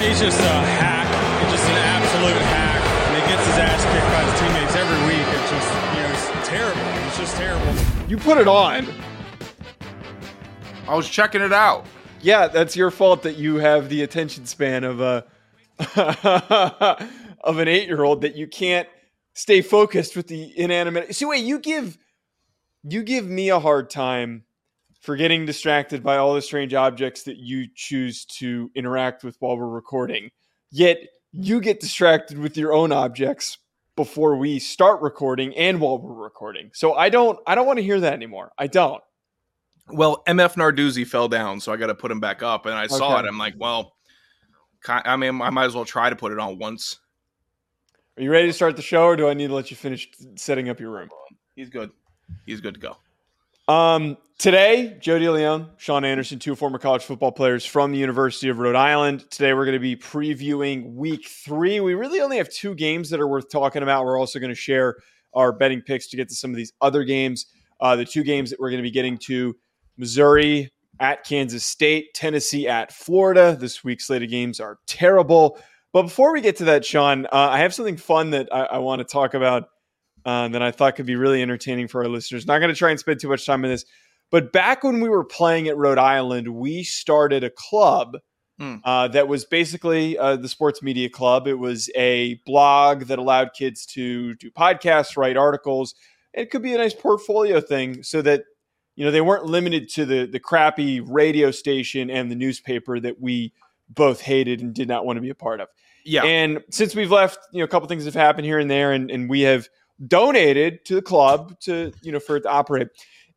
He's just a hack. He's just an absolute hack. And he gets his ass kicked by his teammates every week. It's just, you know, it's terrible. It's just terrible. You put it on. I was checking it out. Yeah, that's your fault that you have the attention span of a of an eight year old that you can't stay focused with the inanimate. See, wait, you give you give me a hard time for getting distracted by all the strange objects that you choose to interact with while we're recording. Yet you get distracted with your own objects before we start recording and while we're recording. So I don't I don't want to hear that anymore. I don't. Well, MF Narduzzi fell down, so I got to put him back up. And I saw it. I'm like, well, I mean, I might as well try to put it on once. Are you ready to start the show or do I need to let you finish setting up your room? He's good. He's good to go. Um, today, Joe DeLeone, Sean Anderson, two former college football players from the University of Rhode Island. Today, we're going to be previewing week three. We really only have two games that are worth talking about. We're also going to share our betting picks to get to some of these other games. Uh, the two games that we're going to be getting to Missouri at Kansas State, Tennessee at Florida. This week's slate of games are terrible. But before we get to that, Sean, uh, I have something fun that I, I want to talk about uh, that I thought could be really entertaining for our listeners. Not going to try and spend too much time on this, but back when we were playing at Rhode Island, we started a club Hmm. uh, that was basically uh, the Sports Media Club. It was a blog that allowed kids to do podcasts, write articles. It could be a nice portfolio thing, so that you know they weren't limited to the the crappy radio station and the newspaper that we both hated and did not want to be a part of. Yeah. And since we've left, you know, a couple things have happened here and there, and, and we have donated to the club to, you know, for it to operate.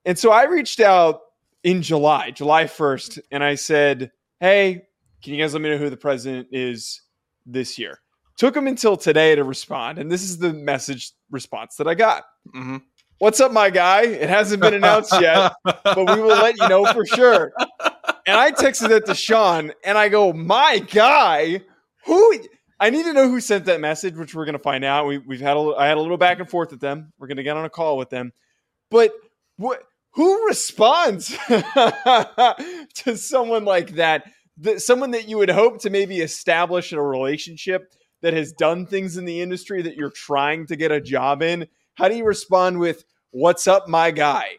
And so I reached out in July, July 1st, and I said, Hey, can you guys let me know who the president is this year? Took him until today to respond. And this is the message response that I got. hmm What's up, my guy? It hasn't been announced yet, but we will let you know for sure. And I texted it to Sean, and I go, "My guy, who? I need to know who sent that message, which we're going to find out. We, we've had a, I had a little back and forth with them. We're going to get on a call with them, but what? Who responds to someone like that? that? Someone that you would hope to maybe establish a relationship that has done things in the industry that you're trying to get a job in. How do you respond with "What's up, my guy"?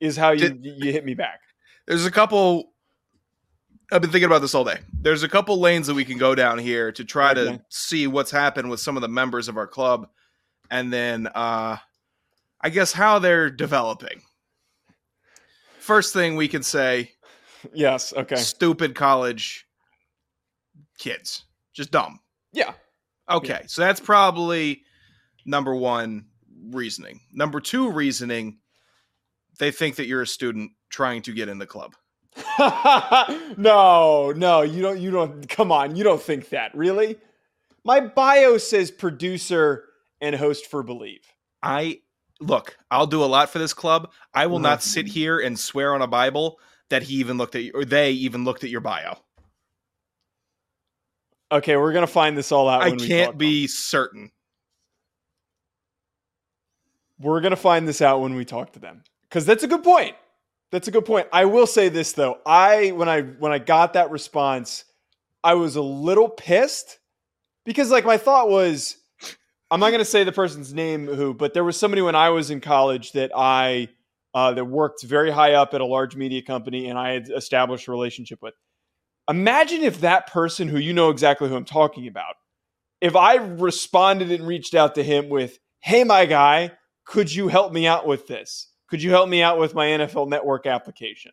Is how you you hit me back. There's a couple. I've been thinking about this all day. There's a couple lanes that we can go down here to try Okay. to see what's happened with some of the members of our club, and then uh, I guess how they're developing. First thing we can say: Yes. Okay. stupid college kids, just dumb. Yeah. Okay, so that's probably number one reasoning. Number two reasoning: they think that you're a student trying to get in the club. no, no, you don't. You don't. Come on, you don't think that, really? My bio says producer and host for Believe. I look, I'll do a lot for this club. I will not Mhm. sit here and swear on a Bible that he even looked at or they even looked at your bio. Okay, we're gonna find this all out. I when we can't be certain. We're gonna find this out when we talk to them because that's a good point. That's a good point. I will say this though. I when I when I got that response, I was a little pissed because like my thought was, I'm not gonna say the person's name who, but there was somebody when I was in college that I uh, that worked very high up at a large media company, and I had established a relationship with. Imagine if that person, who you know exactly who I'm talking about, if I responded and reached out to him with, "Hey, my guy." could you help me out with this? Could you help me out with my NFL network application?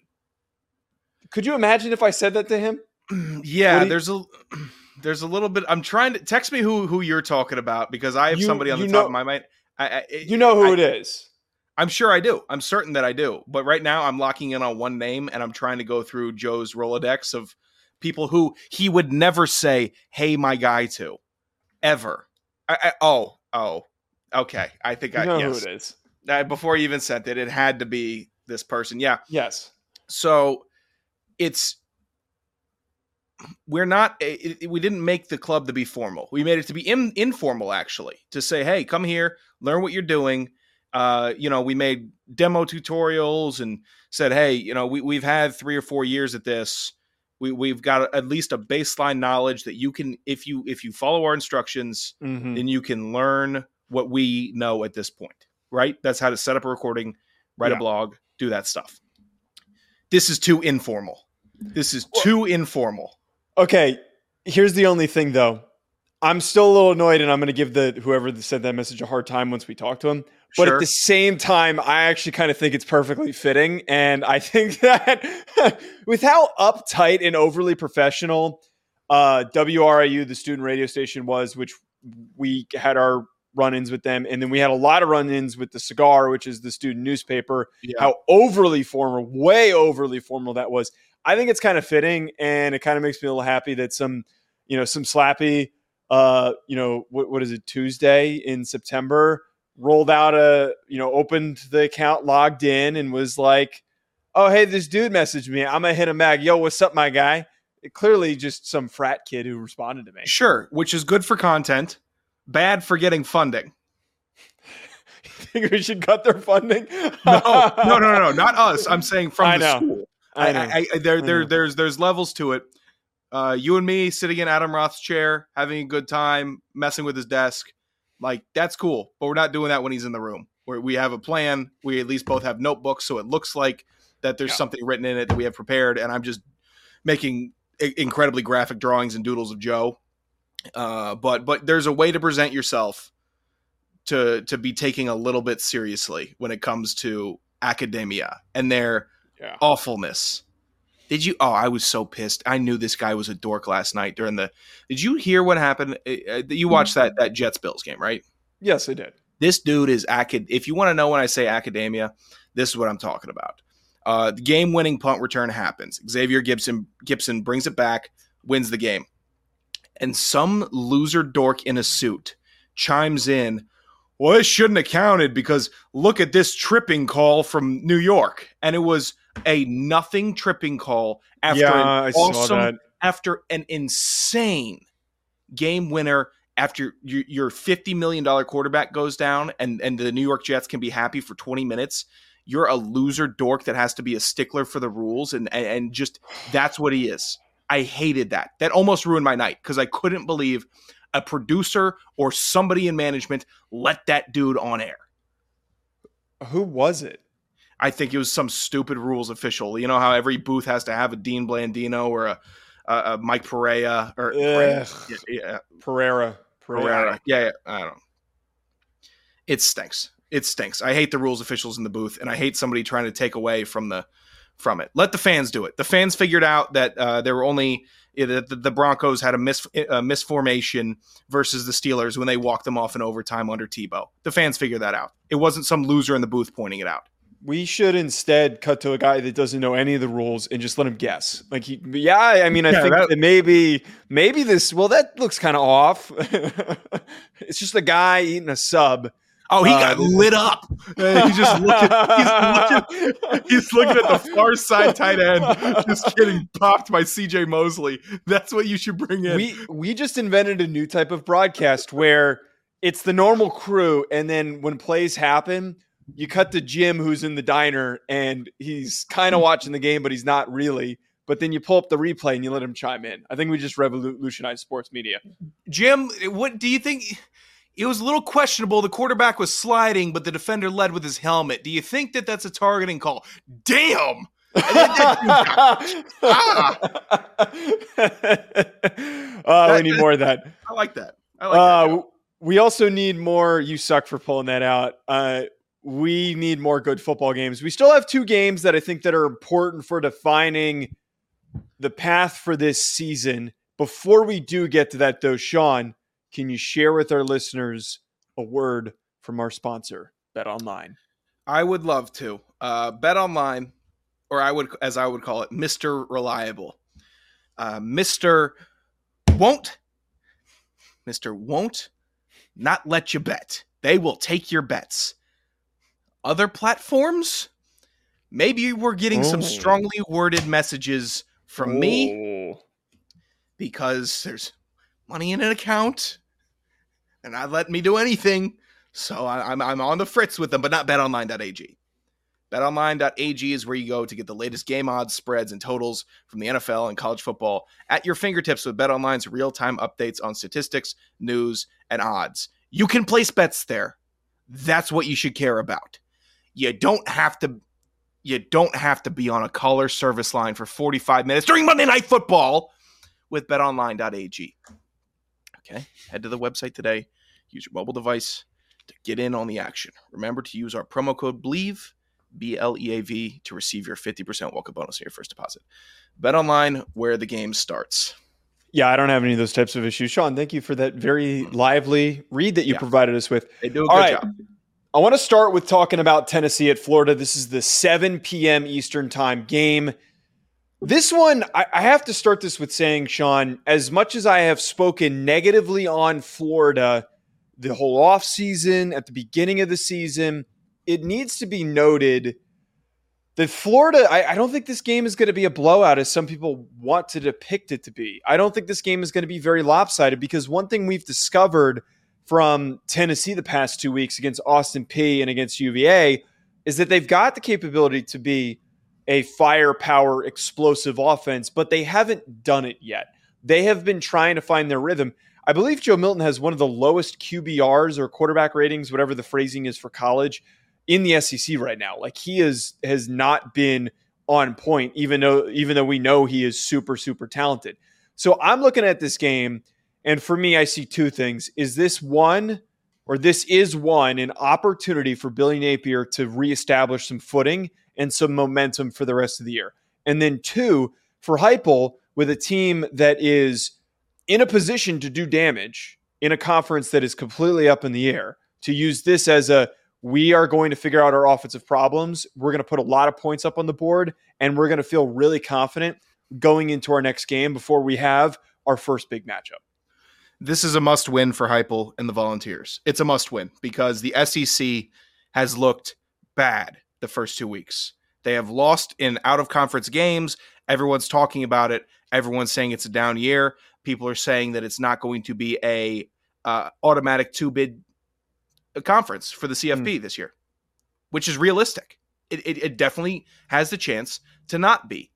Could you imagine if I said that to him? yeah, you- there's a there's a little bit. I'm trying to text me who who you're talking about because I have You- somebody on the you top know- of my mind. I, I, You know who I- it is. I'm sure I do. I'm certain that I do. But right now, I'm locking in on one name, and I'm trying to go through Joe's Rolodex of people who he would never say, "Hey, my guy," to, ever. I, I, oh, oh, okay. I think You I know yes. who it is. Uh, before you even sent it, it had to be this person. Yeah. Yes. So it's we're not it, it- we didn't make the club to be formal. We made it to be in, informal actually. To say, "Hey, come here, learn what you're doing." Uh, you know, we made demo tutorials and said, "Hey, you know, we we've had 3 or 4 years at this. We we've got at least a baseline knowledge that you can if you if you follow our instructions, Mhm. then you can learn what we know at this point. Right? That's how to set up a recording, write Yeah. a blog, do that stuff. This is too informal. This is too informal. Okay, here's the only thing though. I'm still a little annoyed, and I'm going to give the whoever sent that message a hard time once we talk to him. But Sure. at the same time, I actually kind of think it's perfectly fitting, and I think that with how uptight and overly professional uh, WRIU, the student radio station, was, which we had our run-ins with them, and then we had a lot of run-ins with the Cigar, which is the student newspaper. Yeah. How overly formal, way overly formal that was. I think it's kind of fitting, and it kind of makes me a little happy that some, you know, some slappy, uh, you know, what what is it, Tuesday in September, rolled out a, you know, opened the account, logged in, and was like, "Oh, hey, this dude messaged me. I'm gonna hit him back. Yo, what's up, my guy?" It, clearly, just some frat kid who responded to me. Sure, which is good for content, bad for getting funding. You think we should cut their funding? No, no, no, no, not us. I'm saying from I the know. school. I know. I, I, there, I there, know. there's, there's levels to it. Uh, you and me sitting in Adam Roth's chair, having a good time, messing with his desk, like that's cool. But we're not doing that when he's in the room. Where we have a plan, we at least both have notebooks, so it looks like that there's Yeah. something written in it that we have prepared. And I'm just making incredibly graphic drawings and doodles of Joe. Uh, but but there's a way to present yourself to to be taking a little bit seriously when it comes to academia and their Yeah. awfulness. Did you? Oh, I was so pissed. I knew this guy was a dork last night during the. Did you hear what happened? You watched that that Jets Bills game, right? Yes, I did. This dude is acad. If you want to know when I say academia, this is what I'm talking about. Uh, the game-winning punt return happens. Xavier Gipson Gipson brings it back, wins the game, and some loser dork in a suit chimes in. Well, it shouldn't have counted because look at this tripping call from New York, and it was a nothing tripping call after yeah, an awesome after an insane game winner after your, your $50 million quarterback goes down and, and the New York Jets can be happy for 20 minutes, you're a loser dork that has to be a stickler for the rules. And, and just that's what he is. I hated that. That almost ruined my night because I couldn't believe a producer or somebody in management let that dude on air. Who was it? I think it was some stupid rules official. You know how every booth has to have a Dean Blandino or a, a, a Mike Pereira or yeah, yeah, Pereira. Pereira. Pereira. Yeah, yeah, I don't. It stinks. It stinks. I hate the rules officials in the booth, and I hate somebody trying to take away from the from it. Let the fans do it. The fans figured out that uh, there were only that the, the Broncos had a mis a misformation versus the Steelers when they walked them off in overtime under Tebow. The fans figured that out. It wasn't some loser in the booth pointing it out. We should instead cut to a guy that doesn't know any of the rules and just let him guess. Like he, yeah, I mean, I Yeah, think that- that maybe, maybe this. Well, that looks kind of off. it's just a guy eating a sub. Oh, he Uh, got lit up. Uh, he's just looking. He's looking. He's looking at the far side tight end, just getting popped by C.J. Mosley. That's what you should bring in. we we just invented a new type of broadcast where it's the normal crew, and then when plays happen, you cut to Jim, who's in the diner, and he's kind of watching the game, but he's not really. But then you pull up the replay and you let him chime in. I think we just revolutionized sports media. Jim, what do you think? It was a little questionable. The quarterback was sliding, but the defender led with his helmet. Do you think that that's a targeting call? Damn. oh, we need more of that. I like that. I like Uh, that. we also need more. You suck for pulling that out. Uh, we need more good football games. We still have two games that I think that are important for defining the path for this season. Before we do get to that, though, Sean, can you share with our listeners a word from our sponsor, Bet Online? I would love to. Uh, bet online, or I would, as I would call it, Mister Reliable. Uh, Mister won't. Mister won't not let you bet. They will take your bets. Other platforms, maybe we're getting some strongly worded messages from me because there's money in an account and not letting me do anything. So I, I'm I'm on the fritz with them, but not betonline.ag. BetOnline.ag is where you go to get the latest game odds, spreads, and totals from the NFL and college football at your fingertips with BetOnline's real time updates on statistics, news, and odds. You can place bets there. That's what you should care about. You don't have to. You don't have to be on a caller service line for 45 minutes during Monday Night Football with betonline.ag. Okay, head to the website today. Use your mobile device to get in on the action. Remember to use our promo code BLEAV B L E A V, to receive your 50% welcome bonus on your first deposit. Bet online where the game starts. Yeah, I don't have any of those types of issues. Sean, thank you for that very lively read that you yeah. provided us with. They do a All good right. job. I want to start with talking about Tennessee at Florida. This is the 7 p.m. Eastern time game. This one, I, I have to start this with saying, Sean, as much as I have spoken negatively on Florida the whole offseason, at the beginning of the season, it needs to be noted that Florida, I, I don't think this game is going to be a blowout as some people want to depict it to be. I don't think this game is going to be very lopsided because one thing we've discovered from Tennessee the past two weeks against Austin Peay and against UVA is that they've got the capability to be a firepower explosive offense, but they haven't done it yet. They have been trying to find their rhythm. I believe Joe Milton has one of the lowest QBRs or quarterback ratings, whatever the phrasing is for college, in the SEC right now. Like he is has not been on point, even though even though we know he is super super talented. So I'm looking at this game, and for me, I see two things: is this one, or this is one, an opportunity for Billy Napier to reestablish some footing and some momentum for the rest of the year, and then two for Heupel with a team that is in a position to do damage in a conference that is completely up in the air. To use this as a we are going to figure out our offensive problems. We're going to put a lot of points up on the board, and we're going to feel really confident going into our next game before we have our first big matchup. This is a must win for Heupel and the Volunteers. It's a must win because the SEC has looked bad the first two weeks. They have lost in out of conference games. Everyone's talking about it. Everyone's saying it's a down year. People are saying that it's not going to be a uh, automatic two bid conference for the CFP mm. this year, which is realistic. It, it, it definitely has the chance to not be.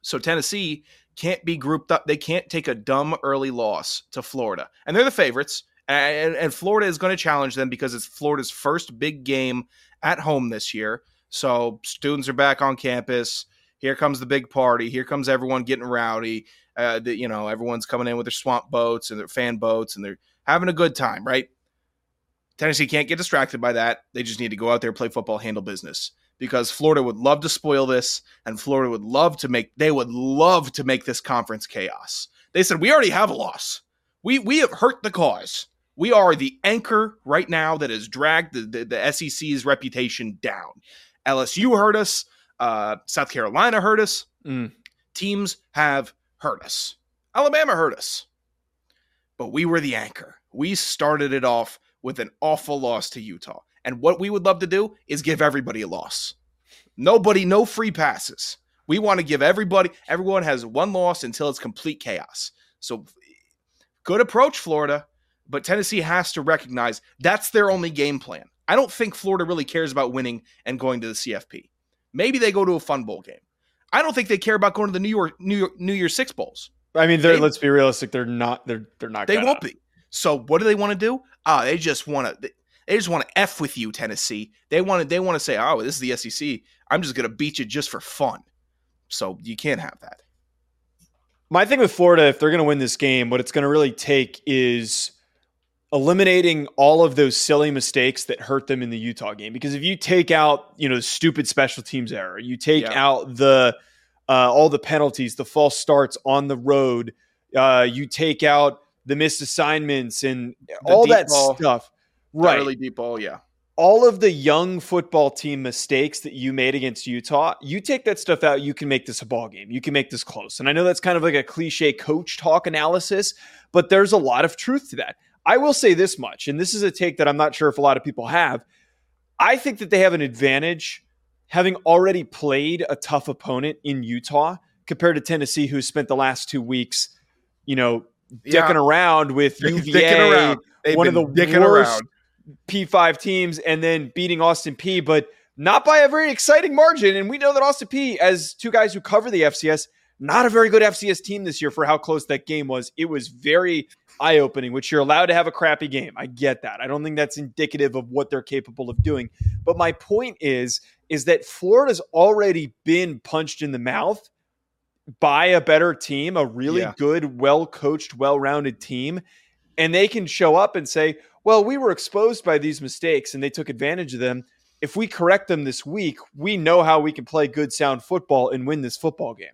So Tennessee can't be grouped up. They can't take a dumb early loss to Florida, and they're the favorites. And, and Florida is going to challenge them because it's Florida's first big game at home this year. So students are back on campus. Here comes the big party. Here comes everyone getting rowdy. Uh, the, you know, everyone's coming in with their swamp boats and their fan boats, and they're having a good time, right? Tennessee can't get distracted by that. They just need to go out there, play football, handle business. Because Florida would love to spoil this, and Florida would love to make they would love to make this conference chaos. They said, We already have a loss. We we have hurt the cause. We are the anchor right now that has dragged the, the, the SEC's reputation down. LSU hurt us. Uh, South Carolina hurt us. Mm. Teams have hurt us. Alabama hurt us. But we were the anchor. We started it off with an awful loss to Utah. And what we would love to do is give everybody a loss. Nobody, no free passes. We want to give everybody, everyone has one loss until it's complete chaos. So good approach, Florida, but Tennessee has to recognize that's their only game plan. I don't think Florida really cares about winning and going to the CFP. Maybe they go to a fun bowl game. I don't think they care about going to the New York New York New Year Six bowls. I mean, they, let's be realistic. They're not. They're they're not. They won't be. So what do they want to do? Ah, they just want to. They just want to f with you, Tennessee. They want to. They want to say, "Oh, this is the SEC. I'm just going to beat you just for fun." So you can't have that. My thing with Florida, if they're going to win this game, what it's going to really take is eliminating all of those silly mistakes that hurt them in the Utah game. Because if you take out, you know, the stupid special teams error, you take yeah. out the uh, all the penalties, the false starts on the road, uh, you take out the missed assignments and the all that ball, stuff. Right. Early deep ball, yeah. All of the young football team mistakes that you made against Utah, you take that stuff out, you can make this a ball game. You can make this close. And I know that's kind of like a cliche coach talk analysis, but there's a lot of truth to that. I will say this much, and this is a take that I'm not sure if a lot of people have. I think that they have an advantage having already played a tough opponent in Utah compared to Tennessee, who spent the last two weeks, you know, dicking yeah. around with UVA, around. one of the worst around. P5 teams, and then beating Austin Peay, But not by a very exciting margin. And we know that Austin Peay, as two guys who cover the FCS, not a very good FCS team this year for how close that game was. It was very eye opening, which you're allowed to have a crappy game. I get that. I don't think that's indicative of what they're capable of doing. But my point is, is that Florida's already been punched in the mouth by a better team, a really Yeah. good, well coached, well rounded team. And they can show up and say, well, we were exposed by these mistakes and they took advantage of them. If we correct them this week, we know how we can play good, sound football and win this football game.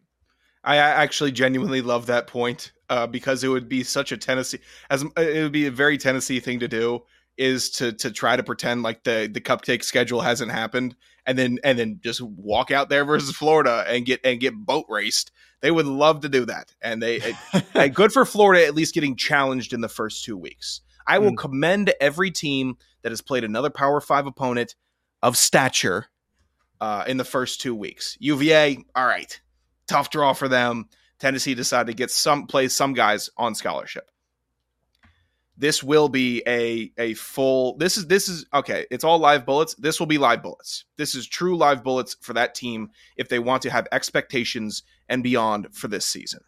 I actually genuinely love that point uh, because it would be such a Tennessee as it would be a very Tennessee thing to do is to to try to pretend like the the cupcake schedule hasn't happened and then and then just walk out there versus Florida and get and get boat raced. They would love to do that, and they it- and good for Florida at least getting challenged in the first two weeks. I will Mm. commend every team that has played another Power Five opponent of stature uh, in the first two weeks. UVA, all right, tough draw for them. Tennessee decided to get some play some guys on scholarship. This will be a a full. This is this is okay. It's all live bullets. This will be live bullets. This is true live bullets for that team if they want to have expectations and beyond for this season.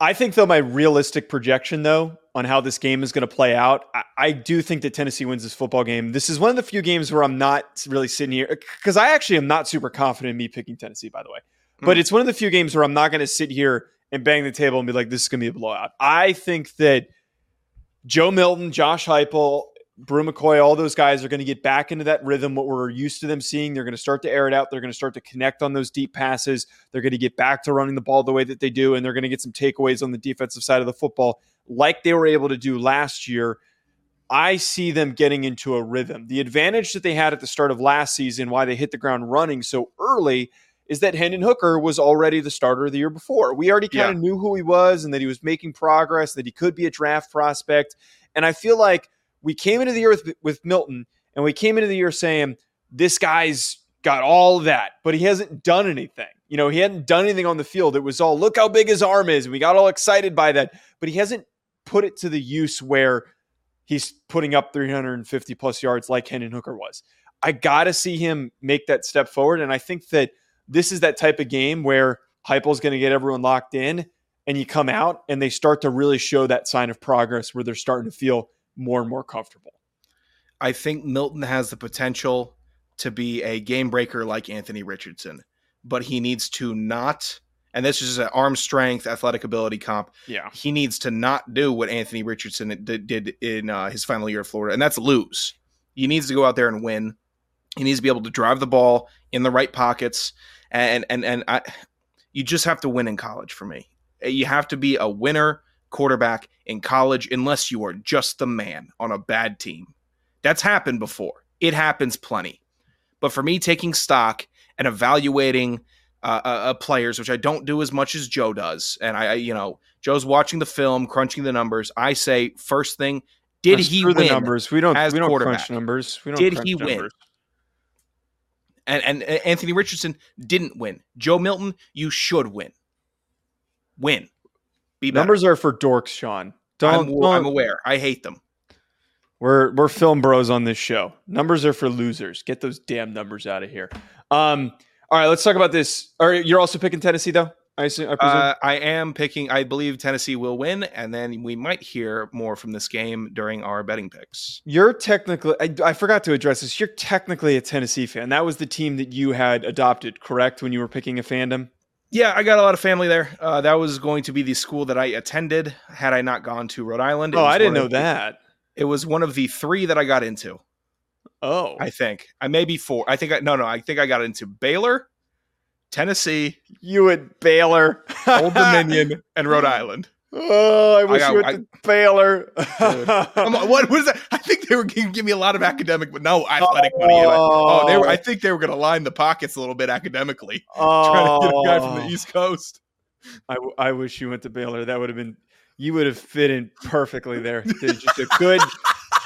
I think, though, my realistic projection, though, on how this game is going to play out, I, I do think that Tennessee wins this football game. This is one of the few games where I'm not really sitting here because I actually am not super confident in me picking Tennessee, by the way. But Mm. it's one of the few games where I'm not going to sit here and bang the table and be like, this is going to be a blowout. I think that Joe Milton, Josh Heupel, Bru McCoy, all those guys are going to get back into that rhythm, what we're used to them seeing. They're going to start to air it out. They're going to start to connect on those deep passes. They're going to get back to running the ball the way that they do, and they're going to get some takeaways on the defensive side of the football, like they were able to do last year. I see them getting into a rhythm. The advantage that they had at the start of last season, why they hit the ground running so early, is that Hendon Hooker was already the starter the year before. We already kind of knew who he was and that he was making progress, that he could be a draft prospect. And I feel like we came into the year with, with Milton and we came into the year saying, this guy's got all that, but he hasn't done anything. You know, he hadn't done anything on the field. It was all, look how big his arm is. And we got all excited by that, but he hasn't put it to the use where he's putting up 350 plus yards like Hendon Hooker was. I got to see him make that step forward. And I think that this is that type of game where Heupel's going to get everyone locked in and you come out and they start to really show that sign of progress where they're starting to feel more and more comfortable. I think Milton has the potential to be a game breaker like Anthony Richardson, but he needs to not. And this is an arm strength, athletic ability comp. Yeah. he needs to not do what Anthony Richardson did, did in uh, his final year of Florida, and that's lose. He needs to go out there and win. He needs to be able to drive the ball in the right pockets, and and and I, you just have to win in college for me. You have to be a winner quarterback in college, unless you are just the man on a bad team. That's happened before. It happens plenty. But for me, taking stock and evaluating uh, uh, uh, players, which I don't do as much as Joe does, and I, I, you know, Joe's watching the film, crunching the numbers. I say first thing, did he win? the numbers? We don't. as We don't crunch numbers. We don't. Did crunch he win? numbers. And, and Anthony Richardson didn't win. Joe Milton, you should win. Win. Be better. Numbers are for dorks, Sean. Don't. I'm, don't- I'm aware. I hate them. We're we're film bros on this show. Numbers are for losers. Get those damn numbers out of here. Um. All right, let's talk about this. Are you're also picking Tennessee though? I, assume, I presume. Uh, I am picking. I believe Tennessee will win, and then we might hear more from this game during our betting picks. You're technically, I, I forgot to address this. You're technically a Tennessee fan. That was the team that you had adopted, correct? When you were picking a fandom? Yeah, I got a lot of family there. Uh, that was going to be the school that I attended had I not gone to Rhode Island. Oh, I didn't know of the- that. It was one of the three that I got into. Oh, I think I may be four. I think I no no. I think I got into Baylor, Tennessee, you at Baylor, Old Dominion, and Rhode oh, Island. Oh, I wish got- you went to Baylor. I'm what was that? I think they were going to give me a lot of academic, but no athletic money. Oh, oh they were. I think they were going to line the pockets a little bit academically, oh. trying to get a guy from the Oh. East Coast. I, I wish you went to Baylor. That would have been you would have fit in perfectly there. Just a good,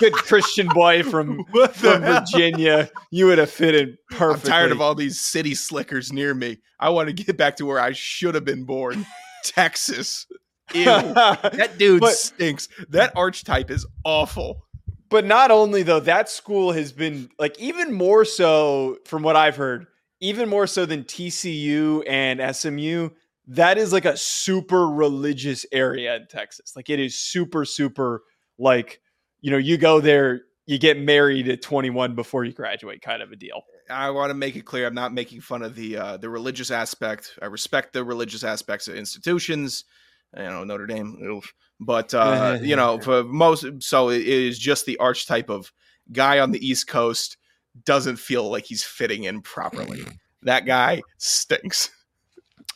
good Christian boy from from? Virginia. You would have fit in I'm tired of all these city slickers near me. I want to get back to where I should have been born, Texas. Ew. That dude But- stinks. That archetype is awful. but not only though, that school has been like even more so from what I've heard, even more so than TCU and SMU. That is like a super religious area in Texas. Like it is super, super like, you know, you go there, you get married at 21 before you graduate, kind of a deal. I want to make it clear I'm not making fun of the uh, the religious aspect. I respect the religious aspects of institutions. You know, Notre Dame, oof. but uh, you know, for most, so it is just the archetype of guy on the East Coast doesn't feel like he's fitting in properly. That guy stinks.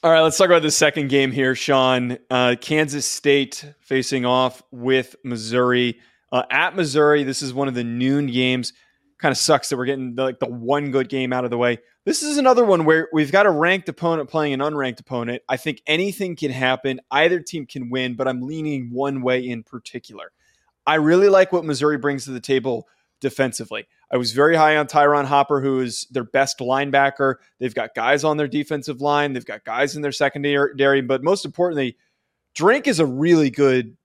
All right, let's talk about the second game here, Sean. Uh, Kansas State facing off with Missouri. Uh, at Missouri, this is one of the noon games. Kind of sucks that we're getting the, like the one good game out of the way. This is another one where we've got a ranked opponent playing an unranked opponent. I think anything can happen. Either team can win, but I'm leaning one way in particular. I really like what Missouri brings to the table defensively. I was very high on Ty'Ron Hopper, who is their best linebacker. They've got guys on their defensive line, they've got guys in their secondary, but most importantly, Drink is a really good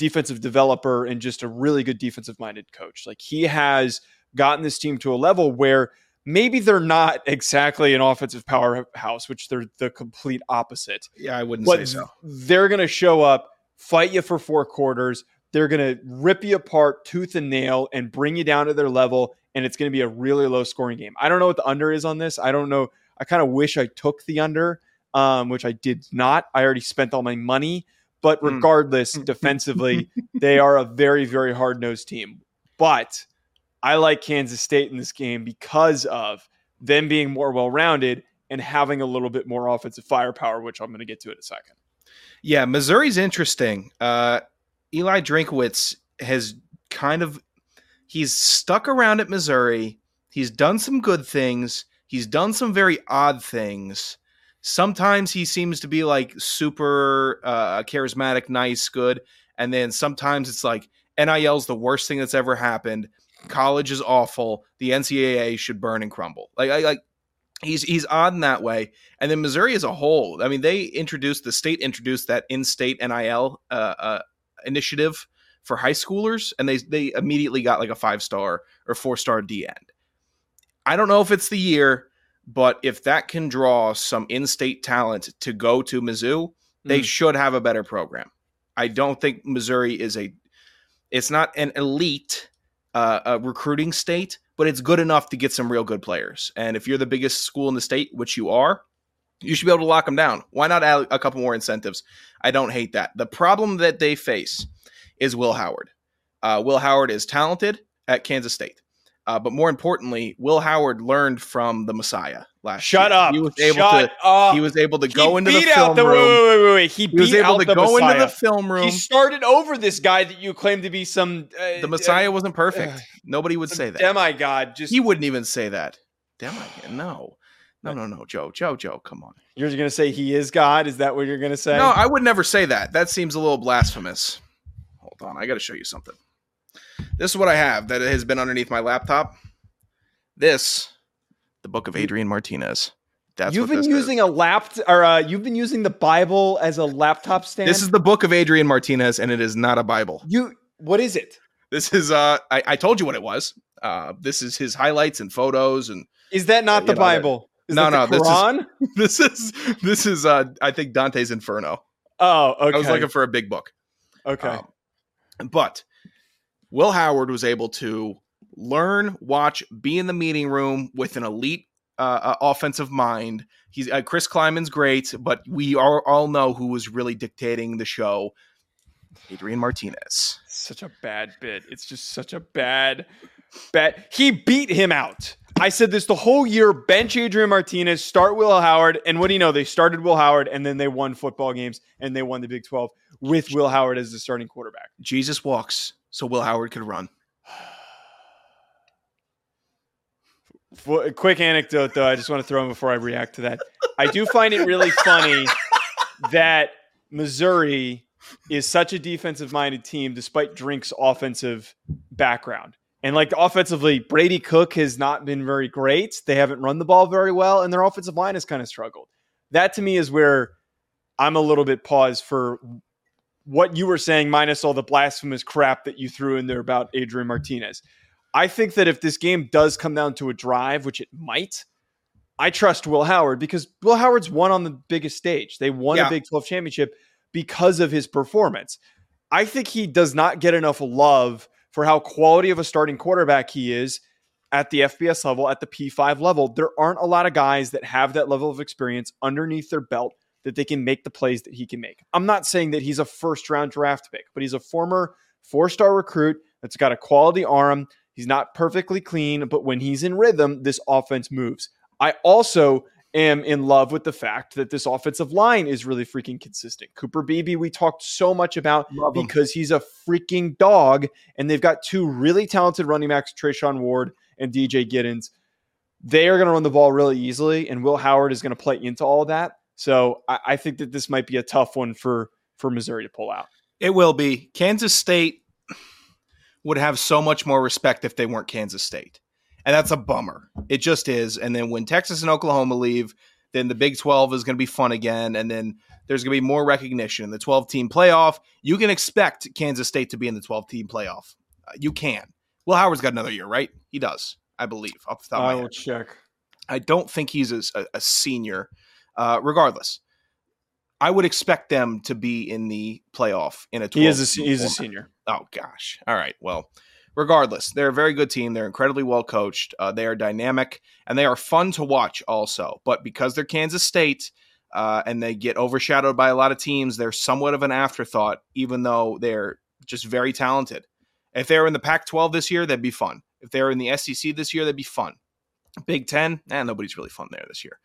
defensive developer and just a really good defensive minded coach. Like he has gotten this team to a level where maybe they're not exactly an offensive powerhouse, which they're the complete opposite. Yeah, I wouldn't But say so. they're going to show up, fight you for four quarters. They're going to rip you apart tooth and nail and bring you down to their level. And it's going to be a really low scoring game. I don't know what the under is on this. I don't know. I kind of wish I took the under, um, which I did not. I already spent all my money. But Mm. regardless, defensively, they are a very, very hard nosed team. But I like Kansas State in this game because of them being more well rounded and having a little bit more offensive firepower, which I'm going to get to in a second. Yeah, Missouri's interesting. Uh, Eli Drinkwitz has kind of he's stuck around at Missouri. He's done some good things. He's done some very odd things. Sometimes he seems to be like super uh, charismatic, nice, good, and then sometimes it's like NIL's the worst thing that's ever happened. College is awful. The NCAA should burn and crumble. Like, I, like he's he's odd in that way. And then Missouri as a whole, I mean, they introduced the state introduced that in-state NIL uh, uh, initiative for high schoolers, and they they immediately got like a five star or four star D end. I don't know if it's the year, but if that can draw some in-state talent to go to Mizzou, they Mm. should have a better program. I don't think Missouri is a. It's not an elite uh, a recruiting state, but it's good enough to get some real good players. And if you're the biggest school in the state, which you are, you should be able to lock them down. Why not add a couple more incentives? I don't hate that. The problem that they face is Will Howard. Uh, Will Howard is talented at Kansas State. Uh, but more importantly, Will Howard learned from the Messiah last Shut year. up. He was able Shut to up. he was able to go into the film the, room. Wait, wait, wait, wait. He, he was able out to the go Messiah. into the film room. He started over this guy that you claim to be some uh, the Messiah wasn't uh, perfect. Nobody would say that. demigod. Just He wouldn't even say that. It. No. No, no, no, Joe. Joe, Joe, come on. you're going to say he is God? Is that what you're going to say? No, I would never say that. That seems a little blasphemous. Hold on. I got to show you something. This is what I have that has been underneath my laptop. This, the book of Adrian Martinez. That's you've been using is. a lap or uh, you've been using the Bible as a laptop stand. This is the book of Adrian Martinez, and it is not a Bible. you. What is it? This is uh I, I told you what it was. Uh this is his highlights and photos and Is that not Uh, the know, Bible? Is No, no, this is- Quran? this is this is uh I think Dante's Inferno. oh, okay. I was looking for a big book. okay. Um, but Will Howard was able to learn, watch, be in the meeting room with an elite uh, uh, offensive mind. He's uh, Chris Klieman's great, but we are, all know who was really dictating the show. Adrian Martinez. such a bad bit. It's just such a bad, bet. He beat him out. I said this the whole year. Bench Adrian Martinez, start Will Howard, and what do you know? They started Will Howard, and then they won football games, and they won the Big Twelve with Will Howard as the starting quarterback. Jesus walks, so Will Howard could run. F- a quick anecdote, though. I just want to throw in before I react to that. I do find it really funny that Missouri is such a defensive-minded team, despite Drink's offensive background. And like offensively, Brady Cook has not been very great. They haven't run the ball very well, and their offensive line has kind of struggled. That to me is where I'm a little bit paused for what you were saying, minus all the blasphemous crap that you threw in there about Adrian Martinez. I think that if this game does come down to a drive, which it might, I trust Will Howard because Will Howard's won on the biggest stage. They won Yeah. a Big 12 championship because of his performance. I think he does not get enough love for how quality of a starting quarterback he is at the FBS level, at the P5 level. There aren't a lot of guys that have that level of experience underneath their belt that they can make the plays that he can make. I'm not saying that he's a first round draft pick, but he's a former four star recruit that's got a quality arm. He's not perfectly clean, but when he's in rhythm, this offense moves. I also am in love with the fact that this offensive line is really freaking consistent. Cooper Beebe, we talked so much about Love him. because he's a freaking dog, and they've got two really talented running backs, Treshaun Ward and DJ Giddens. They are going to run the ball really easily, and Will Howard is going to play into all that. So I, I think that this might be a tough one for for Missouri to pull out. It will be. Kansas State would have so much more respect if they weren't Kansas State. And that's a bummer. It just is. And then when Texas and Oklahoma leave, then the Big 12 is going to be fun again. And then there's going to be more recognition in the 12 team playoff. You can expect Kansas State to be in the 12 team playoff. Uh, you can. Will Howard's got another year, right? He does, I believe, off the top I will check. I don't think he's a, a- a senior. Uh, regardless, I would expect them to be in the playoff in a 12 He is a, he's a senior. Oh gosh. All right. Well, regardless, they're a very good team. They're incredibly well coached. Uh, they are dynamic and they are fun to watch also. But because they're Kansas State uh, and they get overshadowed by a lot of teams, they're somewhat of an afterthought, even though they're just very talented. If they were in the Pac-12 this year, that'd be fun. If they were in the SEC this year, that'd be fun. Big Ten, eh, nobody's really fun there this year.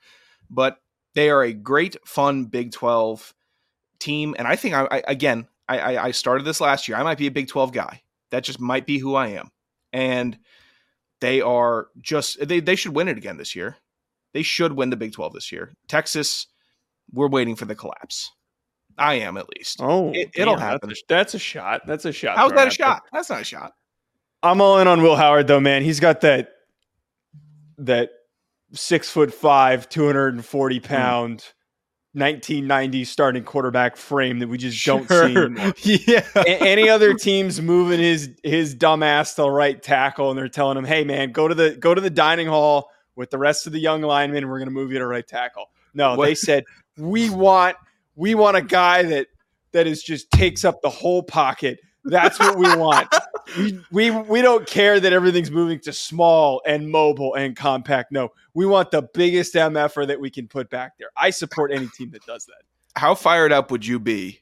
But they are a great, fun Big 12 team. And I think, I, I again, I, I, I started this last year. I might be a Big 12 guy. That just might be who I am. And they are just, they, they should win it again this year. They should win the Big 12 this year. Texas, we're waiting for the collapse. I am at least. Oh, It- it'll damn, happen. That's a, that's a shot. That's a shot. How's that a shot? That's not a shot. I'm all in on Will Howard though, man. He's got that that six foot five, 240 Hmm. pound, 1990 starting quarterback frame that we just don't see yeah. A- any other teams moving his his dumb ass to right tackle and they're telling him, "Hey man, go to the go to the dining hall with the rest of the young linemen. and We're going to move you to right tackle." No, What- they said we want we want a guy that that is just takes up the whole pocket. That's what we want. we, we we don't care that everything's moving to small and mobile and compact. No, we want the biggest MFR er that we can put back there. I support any team that does that. How fired up would you be?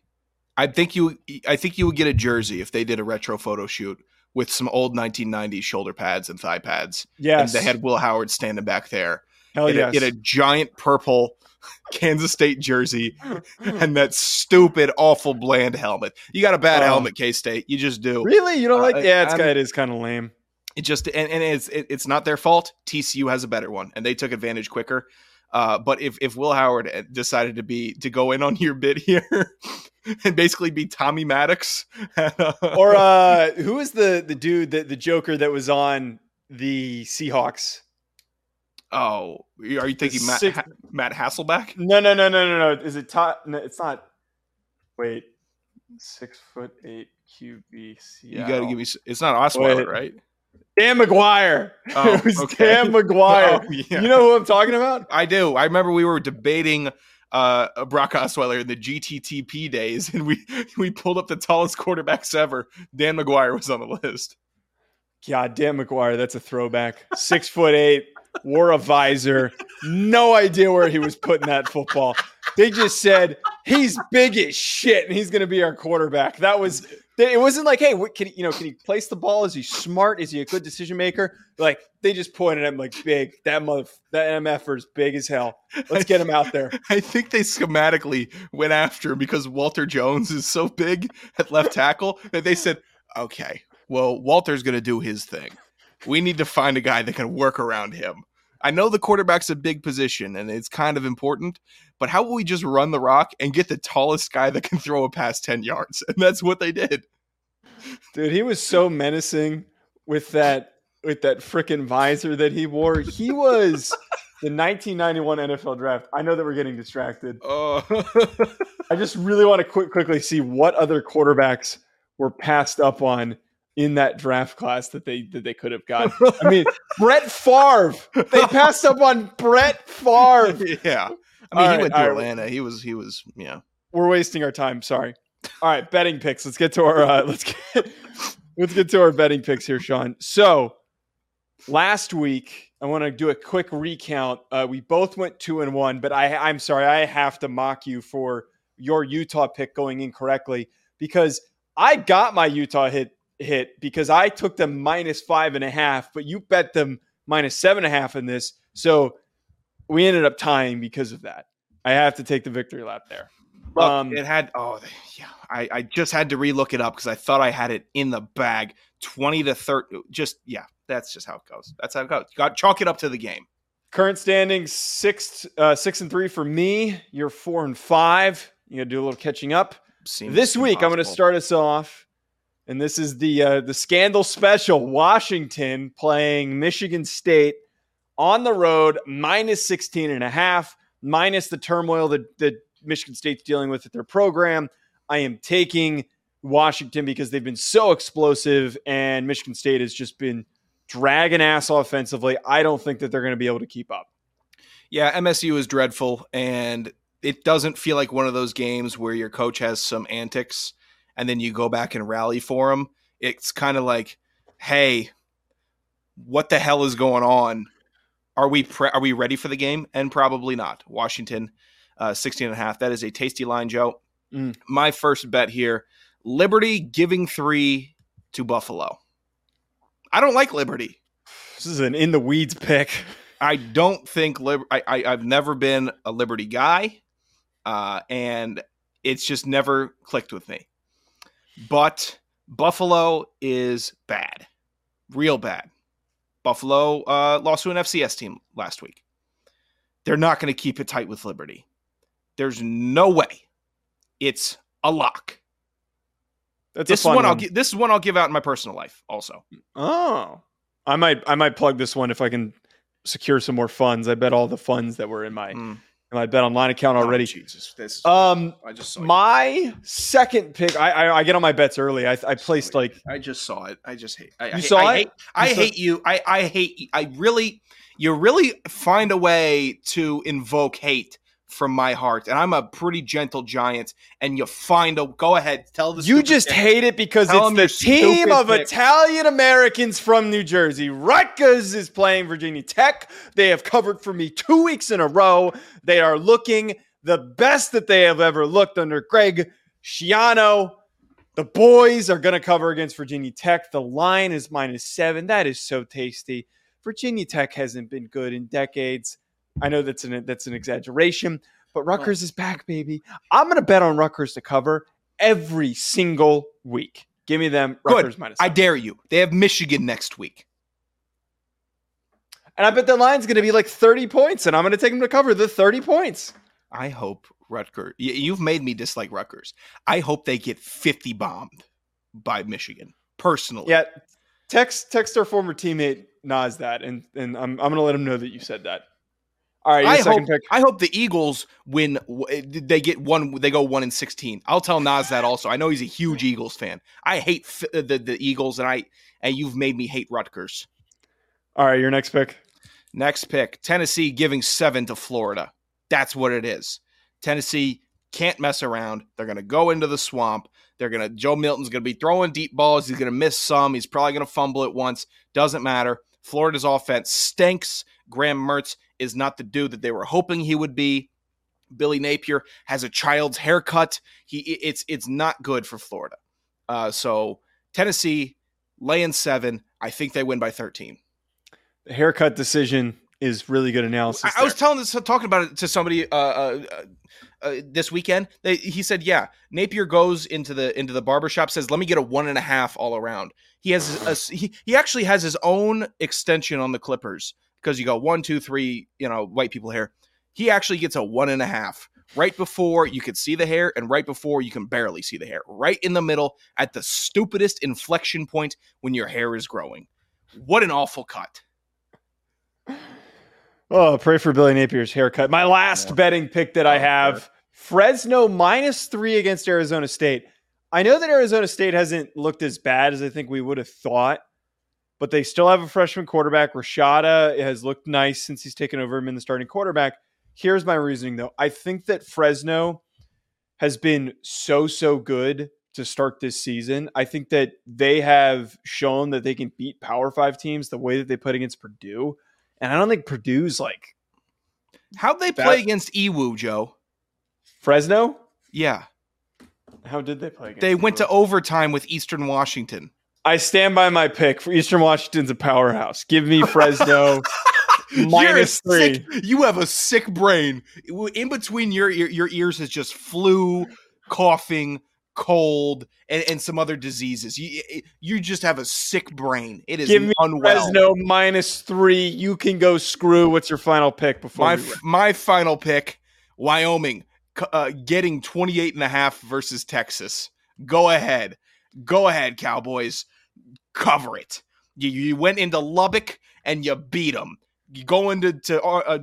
I think you I think you would get a jersey if they did a retro photo shoot with some old 1990s shoulder pads and thigh pads. Yes, And they had Will Howard standing back there hell in, yes. a, in a giant purple Kansas State jersey and that stupid, awful, bland helmet. You got a bad Oh. helmet, K State. You just do. Really? You don't Uh, like? Yeah, it's kind. It is kind of lame. It just and, and it's it, it's not their fault. TCU has a better one, and they took advantage quicker. Uh, but if if Will Howard uh, decided to be to go in on your bid here and basically be Tommy Maddox, Or uh, who is the the dude that the Joker that was on the Seahawks? Oh, are you thinking Matt Six- ha- Matt Hasselbeck? No, no, no, no, no, no. Is it Todd? No, it's not. Wait, six foot eight QB. You got to give me. It's not Osweiler, Wait. right? Dan McGwire. Oh, it was okay. Dan McGwire. Oh, yeah. You know who I'm talking about? I do. I remember we were debating uh, Brock Osweiler in the GTTP days, and we we pulled up the tallest quarterbacks ever. Dan McGwire was on the list. God, Dan McGwire. That's a throwback. Six foot eight, wore a visor. No idea where he was putting that football. They just said he's big as shit, and he's going to be our quarterback. That was. It wasn't like, hey, what, can you know, can he place the ball? Is he smart? Is he a good decision maker? Like they just pointed at him like big. That mother, that MFer is big as hell. Let's get him out there. I think they schematically went after him because Walter Jones is so big at left tackle that they said, okay, well, Walter's going to do his thing. We need to find a guy that can work around him. I know the quarterback's a big position and it's kind of important, but how will we just run the rock and get the tallest guy that can throw a pass 10 yards? And that's what they did. Dude, he was so menacing with that with that freaking visor that he wore. He was the 1991 NFL draft. I know that we're getting distracted. Oh, I just really want to quick, quickly see what other quarterbacks were passed up on in that draft class that they that they could have got. I mean, Brett Favre. They passed up on Brett Favre. yeah. I mean, All he right, went to right. Atlanta. He was, he was, yeah. We're wasting our time. Sorry. All right, betting picks. Let's get to our uh, let's get let's get to our betting picks here, Sean. So last week, I want to do a quick recount. Uh, we both went two and one, but I I'm sorry, I have to mock you for your Utah pick going incorrectly because I got my Utah hit hit because I took them minus five and a half, but you bet them minus seven and a half in this. So we ended up tying because of that. I have to take the victory lap there. Look, Um, it had oh yeah. I, I just had to relook it up because I thought I had it in the bag. Twenty to thirty. Just yeah, that's just how it goes. That's how it goes. Got chalk it up to the game. Current standings six uh, six and three for me. You're four and five. You gotta do a little catching up. Seems this week, I'm going to start us off, and this is the uh, the scandal special. Washington playing Michigan State on the road, minus 16 and a half, minus the turmoil that, that Michigan State's dealing with at their program. I am taking Washington because they've been so explosive, and Michigan State has just been dragging ass offensively. I don't think that they're going to be able to keep up. Yeah, MSU is dreadful, and it doesn't feel like one of those games where your coach has some antics and then you go back and rally for him. It's kind of like, hey, what the hell is going on? Are we pre- are we ready for the game? And probably not. Washington, uh, 16 and a half. That is a tasty line, Joe. Mm. My first bet here: Liberty giving three to Buffalo. I don't like Liberty. This is an in the weeds pick. I don't think Lib- I, I I've never been a Liberty guy, uh, and it's just never clicked with me. But Buffalo is bad, real bad. Buffalo uh, lost to an FCS team last week. They're not going to keep it tight with Liberty. There's no way. It's a lock. That's This fun one I'll this is one I'll give out in my personal life also. Oh, I might I might plug this one if I can secure some more funds. I bet all the funds that were in my Mm. In my bet online account already. Oh, Jesus, this Um, I just saw my second pick. I I, I get on my bets early. I I placed like I just saw it. I just hate. I, You I hate, saw I it? Hate, I You hate you. I I hate. you. I really. You really find a way to invoke hate from my heart, and I'm a pretty gentle giant. And you find a. Go ahead, tell the. you just kid. hate it because Tell it's the team of pick. Italian Americans from New Jersey. Rutgers is playing Virginia Tech. They have covered for me two weeks in a row. They are looking the best that they have ever looked under Greg Schiano. The boys are going to cover against Virginia Tech. The line is minus seven. That is so tasty. Virginia Tech hasn't been good in decades. I know that's an that's an exaggeration, but Rutgers is back, baby. I'm going to bet on Rutgers to cover every single week. Give me them Good. Rutgers minus. I dare you. They have Michigan next week. and I bet the line's going to be like 30 points, and I'm going to take them to cover the 30 points. I hope Rutgers. You've made me dislike Rutgers. I hope they get 50 bombed by Michigan. Personally, Yeah, text text our former teammate Nas that, and and I'm I'm going to let him know that you said that. All right, your I second hope, pick. I hope the Eagles win. Eh, they get one. They go one in sixteen. I'll tell Nas that also. I know he's a huge Eagles fan. I hate f- eh, the the Eagles, and I and you've made me hate Rutgers. All right, your next pick. Next pick: Tennessee giving seven to Florida. That's what it is. Tennessee can't mess around. They're going to go into the swamp. They're going to. Joe Milton's going to be throwing deep balls. He's going to miss some. He's probably going to fumble it once. Doesn't matter. Florida's offense stinks. Graham Mertz is not the dude that they were hoping he would be. Billy Napier has a child's haircut. He it's it's not good for Florida. Uh, so Tennessee laying seven. I think they win by thirteen. The haircut decision is really good analysis. I, I was telling this talking about it to somebody uh, uh, uh, this weekend. They, he said, "Yeah, Napier goes into the into the barbershop, says, let me get a one and a half all around.' He has a, he he actually has his own extension on the Clippers because you go one, two, three, you know, white people hair. He actually gets a one and a half right before you could see the hair, and right before you can barely see the hair. Right in the middle, at the stupidest inflection point when your hair is growing. What an awful cut." Oh, pray for Billy Napier's haircut. My last Yeah. betting pick that I Oh, have Fresno minus three against Arizona State. I know that Arizona State hasn't looked as bad as I think we would have thought, but they still have a freshman quarterback. Rashada has looked nice since he's taken over him in the starting quarterback. Here's my reasoning though. I think that Fresno has been so, so good to start this season. I think that they have shown that they can beat Power Five teams the way that they put against Purdue. And I don't think Purdue's like How'd they That- play against EWU, Joe? Fresno. Yeah. How did they play? Against They went to overtime with Eastern Washington. I stand by my pick. For Eastern Washington's a powerhouse. Give me Fresno minus three. sick- you have a sick brain. In between your your, your ears is just flu, coughing, cold, and, and some other diseases. You you just have a sick brain. It is Give me unwell. Fresno minus three. You can go screw. What's your final pick before my we my final pick, Wyoming, uh, getting 28 and a half versus Texas. Go ahead. Go ahead, Cowboys. Cover it. You, you went into Lubbock and you beat them. You go into to uh, uh,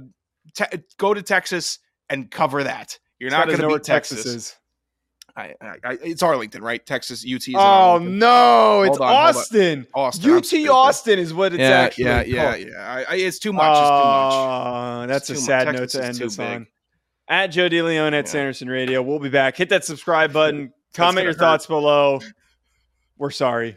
te- go to Texas and cover that. You're not going to beat where Texas. is. I, I, I, it's Arlington, right? Texas UT. Is Oh no, it's on. Austin. Austin. UT. Austin is what it's yeah, actually yeah, yeah, called. yeah. I, it's too much. It's too much. Oh, that's a sad much. note Texas to end big. on. At Joe DeLeone at Yeah. Sanderson Radio. We'll be back. Hit that subscribe button. Comment your hurt. thoughts below. We're sorry.